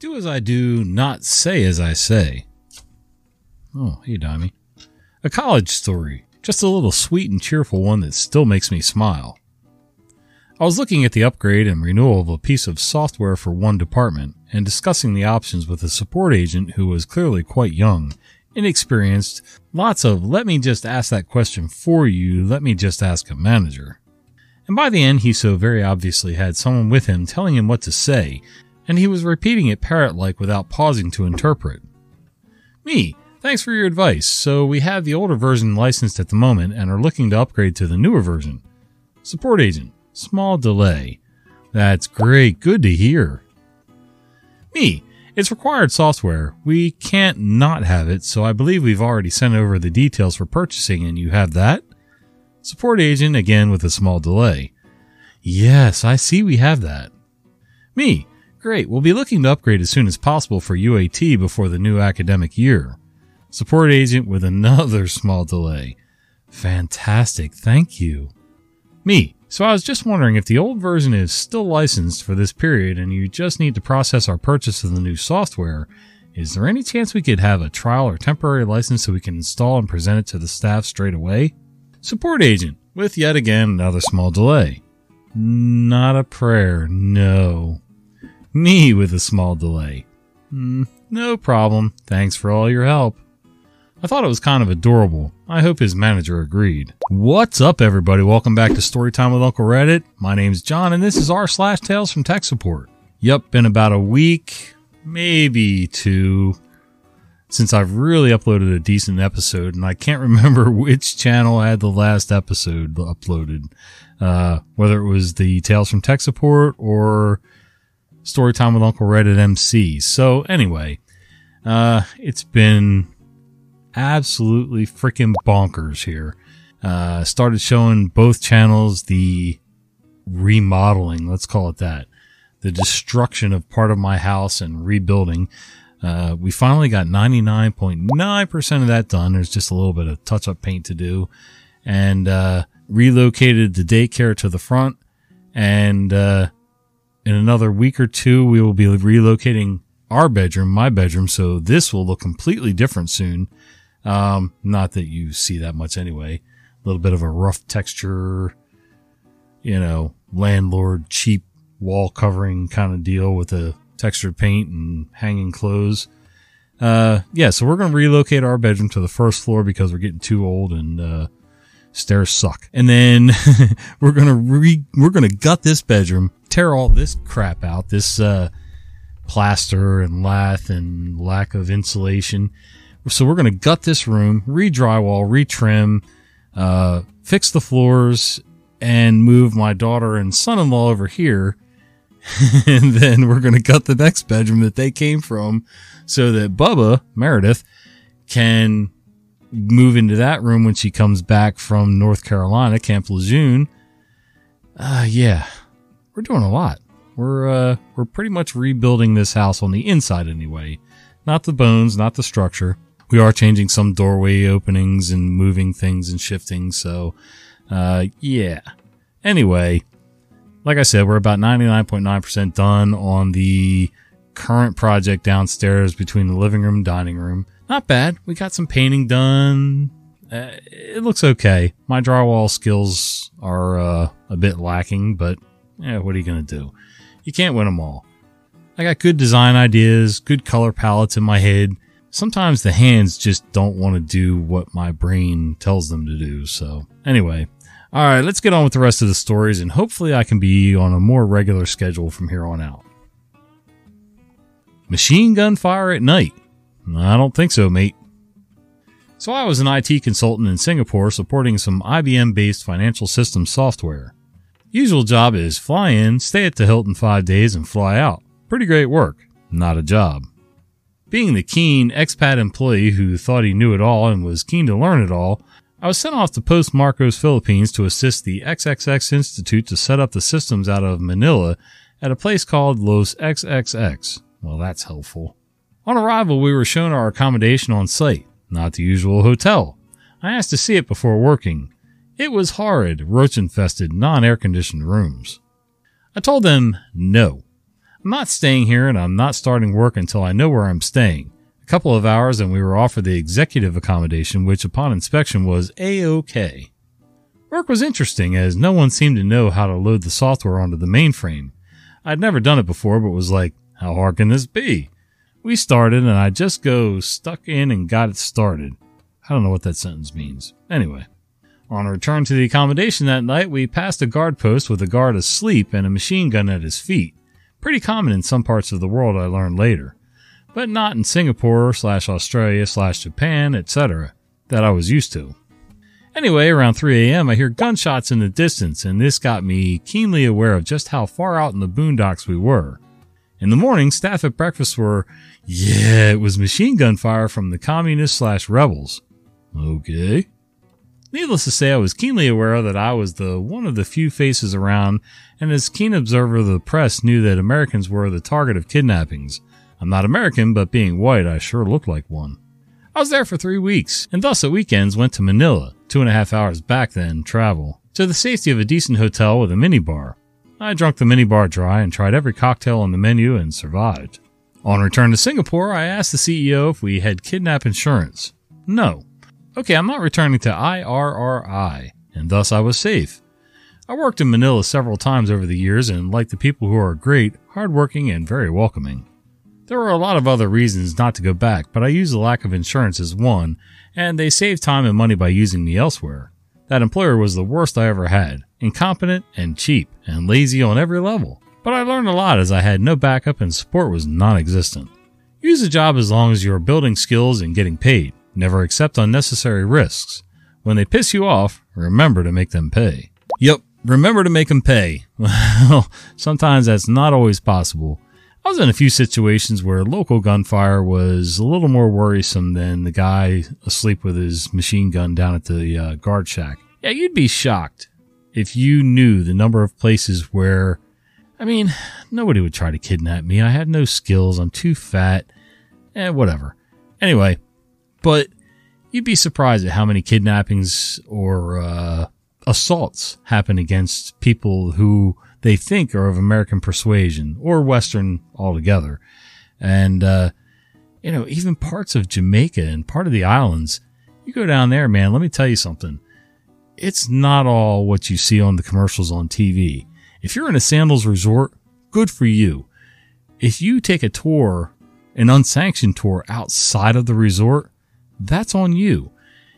Do as I do, not say as I say. Oh, hey, Dimey. A college story. Just a little sweet and cheerful one that still makes me smile. I was looking at the upgrade and renewal of a piece of software for one department and discussing the options with a support agent who was clearly quite young, inexperienced, lots of let me just ask that question for you, let me just ask a manager. And by the end, he so very obviously had someone with him telling him what to say, and he was repeating it parrot like without pausing to interpret. Me, thanks for your advice. So we have the older version licensed at the moment and are looking to upgrade to the newer version. Support agent, small delay. That's great, good to hear. Me, it's required software. We can't not have it, so I believe we've already sent over the details for purchasing and you have that? Support agent again with a small delay. Yes, I see we have that. Me, great. We'll be looking to upgrade as soon as possible for UAT before the new academic year. Support agent with another small delay. Fantastic. Thank you. Me, so I was just wondering if the old version is still licensed for this period and you just need to process our purchase of the new software, is there any chance we could have a trial or temporary license so we can install and present it to the staff straight away? Support agent, with yet again another small delay. Not a prayer, no. Me with a small delay. Mm, no problem. Thanks for all your help. I thought it was kind of adorable. I hope his manager agreed. What's up, everybody? Welcome back to Storytime with Uncle Reddit. My name's John, and this is r slash Tales from Tech Support. Yep, been about a week, maybe two, since I've really uploaded a decent episode, and I can't remember which channel had the last episode uploaded. Uh, whether it was the Tales from Tech Support or Storytime with Uncle Reddit MC. So anyway, uh, it's been absolutely freaking bonkers here. Uh, started showing both channels the remodeling, let's call it that, the destruction of part of my house and rebuilding. Uh, we finally got 99.9% of that done. There's just a little bit of touch up paint to do and, uh, relocated the daycare to the front. And, uh, in another week or two, we will be relocating our bedroom, my bedroom. So this will look completely different soon. Um, not that you see that much anyway. A little bit of a rough texture, you know, landlord cheap wall covering kind of deal with a textured paint and hanging clothes. Uh, yeah, so we're going to relocate our bedroom to the first floor because we're getting too old and, uh, stairs suck. And then we're going to re, we're going to gut this bedroom, tear all this crap out, this, uh, plaster and lath and lack of insulation so we're going to gut this room, re-drywall, re-trim, uh, fix the floors, and move my daughter and son-in-law over here. and then we're going to gut the next bedroom that they came from so that Bubba, Meredith, can move into that room when she comes back from North Carolina, Camp Lejeune. Uh, yeah, we're doing a lot. We're, uh, we're pretty much rebuilding this house on the inside anyway. Not the bones, not the structure we are changing some doorway openings and moving things and shifting. So, uh, yeah. Anyway, like I said, we're about 99.9% done on the current project downstairs between the living room and dining room. Not bad. We got some painting done. Uh, it looks okay. My drywall skills are uh, a bit lacking, but yeah, what are you going to do? You can't win them all. I got good design ideas, good color palettes in my head sometimes the hands just don't want to do what my brain tells them to do. So anyway, all right, let's get on with the rest of the stories and hopefully I can be on a more regular schedule from here on out. Machine gun fire at night? I don't think so, mate. So I was an IT consultant in Singapore supporting some IBM based financial systems software. Usual job is fly in, stay at the Hilton five days and fly out. Pretty great work. Not a job. Being the keen expat employee who thought he knew it all and was keen to learn it all, I was sent off to Post Marcos, Philippines to assist the XXX Institute to set up the systems out of Manila at a place called Los XXX. Well, that's helpful. On arrival, we were shown our accommodation on site, not the usual hotel. I asked to see it before working. It was horrid, roach infested, non air conditioned rooms. I told them no. I'm not staying here and I'm not starting work until I know where I'm staying. A couple of hours and we were offered the executive accommodation, which upon inspection was A-OK. Work was interesting as no one seemed to know how to load the software onto the mainframe. I'd never done it before, but was like, how hard can this be? We started and I just go stuck in and got it started. I don't know what that sentence means. Anyway. On return to the accommodation that night, we passed a guard post with a guard asleep and a machine gun at his feet. Pretty common in some parts of the world, I learned later. But not in Singapore slash Australia slash Japan, etc. that I was used to. Anyway, around 3 a.m., I hear gunshots in the distance, and this got me keenly aware of just how far out in the boondocks we were. In the morning, staff at breakfast were, yeah, it was machine gun fire from the communists slash rebels. Okay. Needless to say, I was keenly aware that I was the one of the few faces around, and as keen observer of the press knew that Americans were the target of kidnappings. I'm not American, but being white, I sure looked like one. I was there for three weeks, and thus at weekends went to Manila, two and a half hours back then, travel, to the safety of a decent hotel with a minibar. I drunk the minibar dry and tried every cocktail on the menu and survived. On return to Singapore, I asked the CEO if we had kidnap insurance. No. Okay, I'm not returning to IRRI, and thus I was safe. I worked in Manila several times over the years and like the people who are great, hardworking, and very welcoming. There were a lot of other reasons not to go back, but I used the lack of insurance as one, and they saved time and money by using me elsewhere. That employer was the worst I ever had incompetent and cheap and lazy on every level. But I learned a lot as I had no backup and support was non existent. Use a job as long as you are building skills and getting paid. Never accept unnecessary risks. When they piss you off, remember to make them pay. Yep, remember to make them pay. Well, sometimes that's not always possible I was in a few situations where local gunfire was a little more worrisome than the guy asleep with his machine gun down at the uh, guard shack. Yeah, you'd be shocked if you knew the number of places where, I mean, nobody would try to kidnap me. I had no skills. I'm too fat. Eh, whatever. Anyway, but you'd be surprised at how many kidnappings or uh, assaults happen against people who they think are of American persuasion or Western altogether. And, uh, you know, even parts of Jamaica and part of the islands, you go down there, man, let me tell you something. It's not all what you see on the commercials on TV. If you're in a sandals resort, good for you. If you take a tour, an unsanctioned tour outside of the resort, that's on you.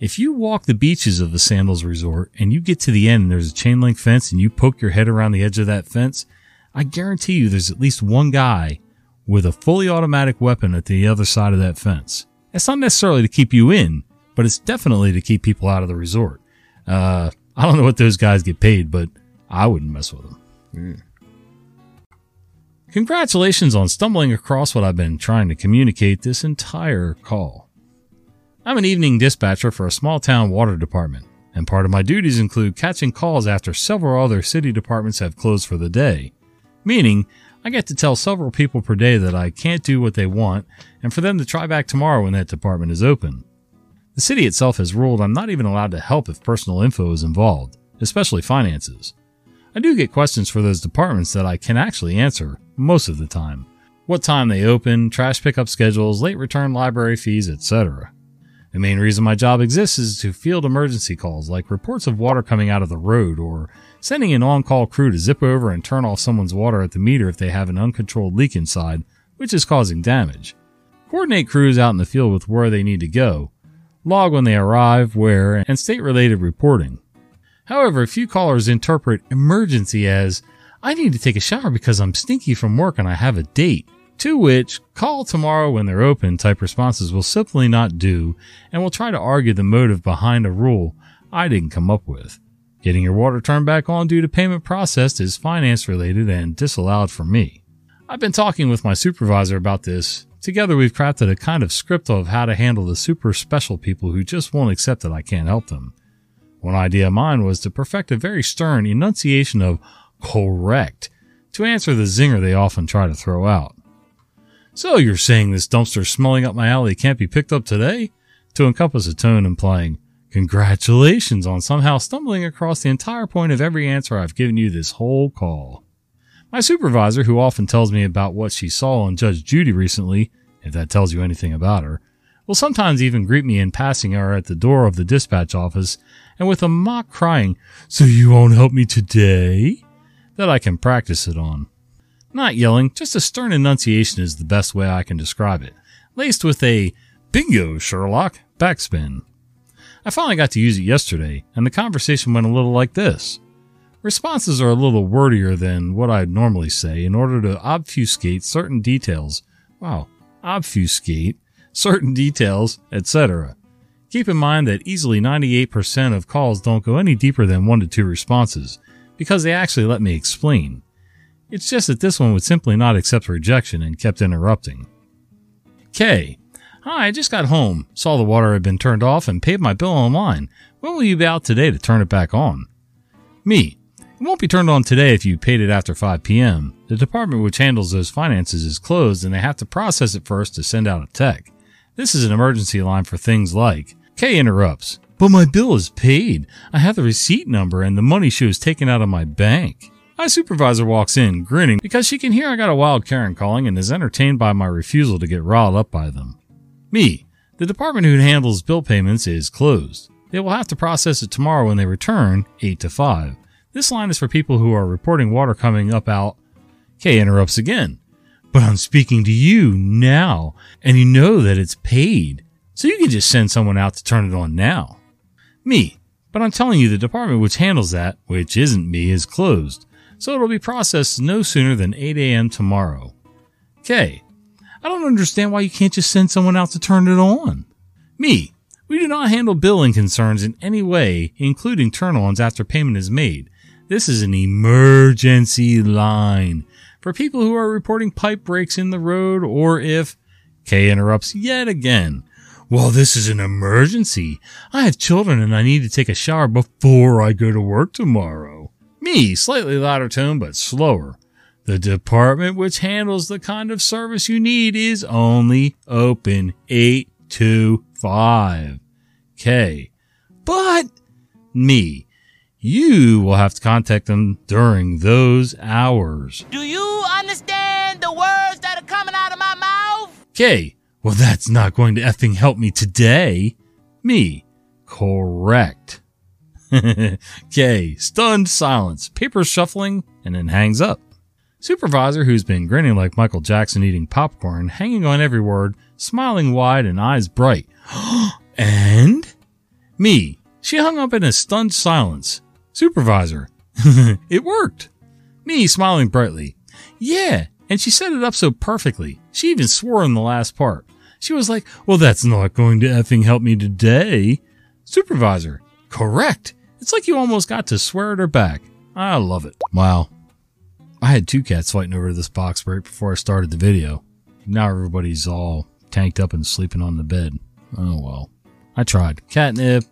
If you walk the beaches of the Sandals Resort and you get to the end and there's a chain link fence and you poke your head around the edge of that fence, I guarantee you there's at least one guy with a fully automatic weapon at the other side of that fence. It's not necessarily to keep you in, but it's definitely to keep people out of the resort. Uh, I don't know what those guys get paid, but I wouldn't mess with them. Mm. Congratulations on stumbling across what I've been trying to communicate this entire call. I'm an evening dispatcher for a small town water department, and part of my duties include catching calls after several other city departments have closed for the day. Meaning, I get to tell several people per day that I can't do what they want and for them to try back tomorrow when that department is open. The city itself has ruled I'm not even allowed to help if personal info is involved, especially finances. I do get questions for those departments that I can actually answer most of the time. What time they open, trash pickup schedules, late return library fees, etc. The main reason my job exists is to field emergency calls, like reports of water coming out of the road, or sending an on call crew to zip over and turn off someone's water at the meter if they have an uncontrolled leak inside, which is causing damage. Coordinate crews out in the field with where they need to go, log when they arrive, where, and state related reporting. However, a few callers interpret emergency as, I need to take a shower because I'm stinky from work and I have a date. To which, call tomorrow when they're open type responses will simply not do and will try to argue the motive behind a rule I didn't come up with. Getting your water turned back on due to payment processed is finance related and disallowed for me. I've been talking with my supervisor about this. Together we've crafted a kind of script of how to handle the super special people who just won't accept that I can't help them. One idea of mine was to perfect a very stern enunciation of correct to answer the zinger they often try to throw out. So you're saying this dumpster smelling up my alley can't be picked up today? To encompass a tone implying, congratulations on somehow stumbling across the entire point of every answer I've given you this whole call. My supervisor, who often tells me about what she saw on Judge Judy recently, if that tells you anything about her, will sometimes even greet me in passing her at the door of the dispatch office and with a mock crying, So you won't help me today? that I can practice it on. Not yelling, just a stern enunciation is the best way I can describe it, laced with a bingo, Sherlock backspin. I finally got to use it yesterday, and the conversation went a little like this. Responses are a little wordier than what I'd normally say in order to obfuscate certain details. Wow, obfuscate certain details, etc. Keep in mind that easily 98% of calls don't go any deeper than one to two responses, because they actually let me explain. It's just that this one would simply not accept rejection and kept interrupting. K. Hi, I just got home, saw the water had been turned off, and paid my bill online. When will you be out today to turn it back on? Me. It won't be turned on today if you paid it after 5 p.m. The department which handles those finances is closed and they have to process it first to send out a tech. This is an emergency line for things like K interrupts. But my bill is paid. I have the receipt number and the money she was taken out of my bank. My supervisor walks in, grinning because she can hear I got a wild Karen calling and is entertained by my refusal to get riled up by them. Me. The department who handles bill payments is closed. They will have to process it tomorrow when they return, 8 to 5. This line is for people who are reporting water coming up out. Kay interrupts again. But I'm speaking to you now, and you know that it's paid. So you can just send someone out to turn it on now. Me. But I'm telling you the department which handles that, which isn't me, is closed. So it'll be processed no sooner than 8 a.m. tomorrow. K. I don't understand why you can't just send someone out to turn it on. Me. We do not handle billing concerns in any way, including turn ons after payment is made. This is an emergency line for people who are reporting pipe breaks in the road or if K interrupts yet again. Well, this is an emergency. I have children and I need to take a shower before I go to work tomorrow. Me, slightly louder tone but slower. The department which handles the kind of service you need is only open 8 to 5. K. But me, you will have to contact them during those hours. Do you understand the words that are coming out of my mouth? K. Well, that's not going to effing help me today. Me. Correct. K. Stunned silence, paper shuffling, and then hangs up. Supervisor, who's been grinning like Michael Jackson eating popcorn, hanging on every word, smiling wide and eyes bright. and? Me. She hung up in a stunned silence. Supervisor. it worked. Me smiling brightly. Yeah, and she set it up so perfectly. She even swore in the last part. She was like, well, that's not going to effing help me today. Supervisor. Correct. It's like you almost got to swear at her back. I love it. Wow. I had two cats fighting over this box right before I started the video. Now everybody's all tanked up and sleeping on the bed. Oh well. I tried. Catnip.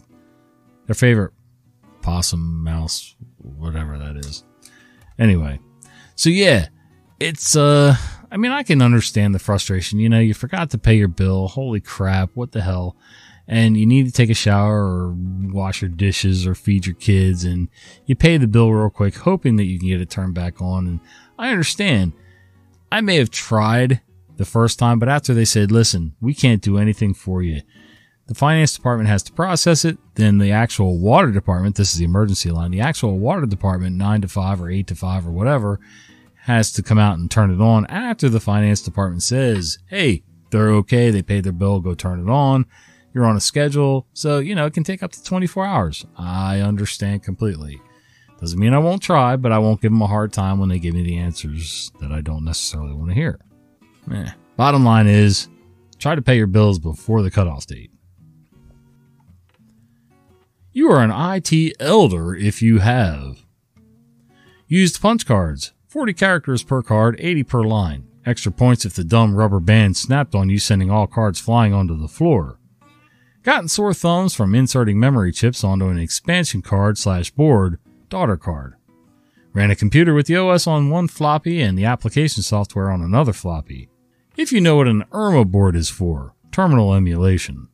Their favorite possum, mouse, whatever that is. Anyway, so yeah, it's uh, I mean, I can understand the frustration. You know, you forgot to pay your bill. Holy crap, what the hell? And you need to take a shower or wash your dishes or feed your kids, and you pay the bill real quick, hoping that you can get it turned back on. And I understand. I may have tried the first time, but after they said, listen, we can't do anything for you the finance department has to process it. Then the actual water department, this is the emergency line, the actual water department, nine to five or eight to five or whatever, has to come out and turn it on after the finance department says, Hey, they're okay. They paid their bill. Go turn it on. You're on a schedule. So, you know, it can take up to 24 hours. I understand completely. Doesn't mean I won't try, but I won't give them a hard time when they give me the answers that I don't necessarily want to hear. Eh. Bottom line is try to pay your bills before the cutoff date. You are an IT elder if you have. Used punch cards. 40 characters per card, 80 per line. Extra points if the dumb rubber band snapped on you, sending all cards flying onto the floor. Gotten sore thumbs from inserting memory chips onto an expansion card slash board, daughter card. Ran a computer with the OS on one floppy and the application software on another floppy. If you know what an IRMA board is for, terminal emulation.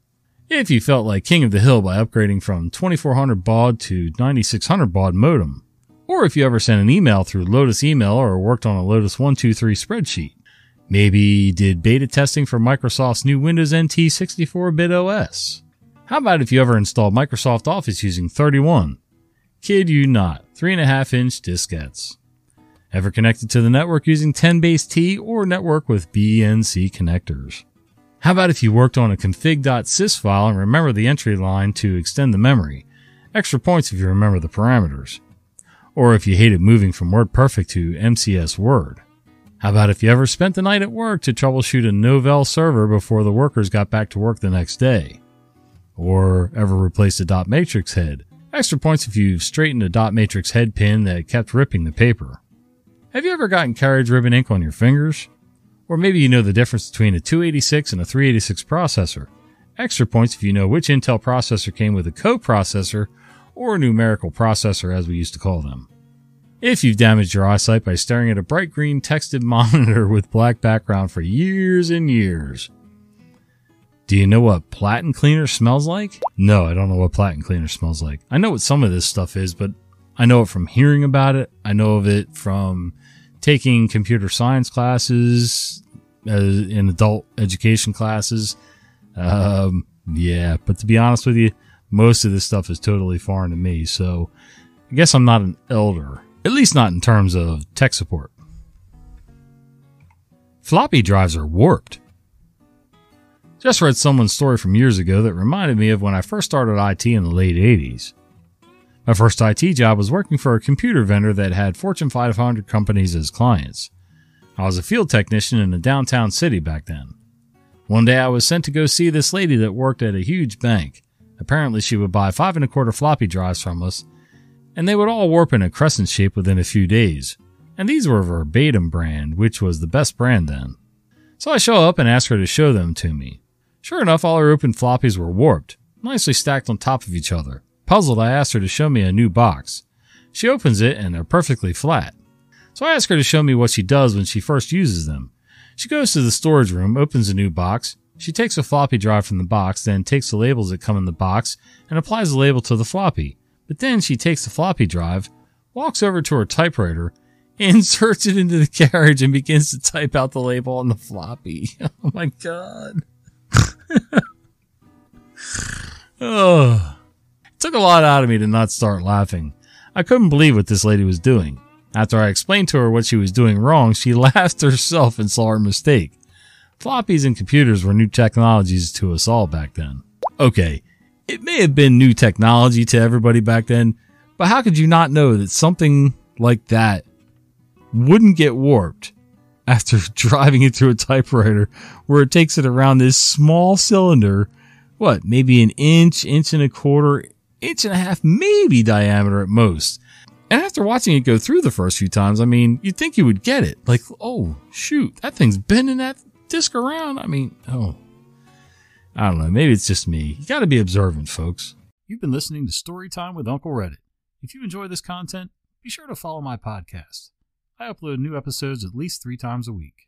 If you felt like king of the hill by upgrading from 2400 baud to 9600 baud modem, Or if you ever sent an email through Lotus Email or worked on a Lotus 123 spreadsheet. Maybe did beta testing for Microsoft's new Windows NT 64-bit OS. How about if you ever installed Microsoft Office using 31? Kid you not, 3.5 inch diskettes. Ever connected to the network using 10 base T or network with BNC connectors? How about if you worked on a config.sys file and remember the entry line to extend the memory? Extra points if you remember the parameters. Or if you hated moving from WordPerfect to MCS Word. How about if you ever spent the night at work to troubleshoot a Novell server before the workers got back to work the next day? Or ever replaced a dot matrix head? Extra points if you've straightened a dot matrix head pin that kept ripping the paper. Have you ever gotten carriage ribbon ink on your fingers? Or maybe you know the difference between a 286 and a 386 processor. Extra points if you know which Intel processor came with a coprocessor or a numerical processor as we used to call them. If you've damaged your eyesight by staring at a bright green texted monitor with black background for years and years. Do you know what platen cleaner smells like? No, I don't know what platen cleaner smells like. I know what some of this stuff is, but I know it from hearing about it. I know of it from taking computer science classes uh, in adult education classes. Um, yeah, but to be honest with you, most of this stuff is totally foreign to me. So I guess I'm not an elder, at least not in terms of tech support. Floppy drives are warped. Just read someone's story from years ago that reminded me of when I first started IT in the late 80s. My first IT job was working for a computer vendor that had Fortune 500 companies as clients. I was a field technician in a downtown city back then. One day I was sent to go see this lady that worked at a huge bank. Apparently she would buy five and a quarter floppy drives from us, and they would all warp in a crescent shape within a few days. And these were Verbatim brand, which was the best brand then. So I show up and ask her to show them to me. Sure enough, all her open floppies were warped, nicely stacked on top of each other. Puzzled, I asked her to show me a new box. She opens it and they're perfectly flat. So I ask her to show me what she does when she first uses them. She goes to the storage room, opens a new box. She takes a floppy drive from the box, then takes the labels that come in the box and applies the label to the floppy. But then she takes the floppy drive, walks over to her typewriter, inserts it into the carriage and begins to type out the label on the floppy. Oh my god. oh. It took a lot out of me to not start laughing. I couldn't believe what this lady was doing. After I explained to her what she was doing wrong, she laughed herself and saw her mistake. Floppies and computers were new technologies to us all back then. Okay, it may have been new technology to everybody back then, but how could you not know that something like that wouldn't get warped after driving it through a typewriter where it takes it around this small cylinder, what, maybe an inch, inch and a quarter, inch and a half, maybe diameter at most. And after watching it go through the first few times, I mean, you'd think you would get it. Like, oh, shoot, that thing's bending that disc around. I mean, oh, I don't know. Maybe it's just me. You got to be observant, folks. You've been listening to Storytime with Uncle Reddit. If you enjoy this content, be sure to follow my podcast. I upload new episodes at least three times a week.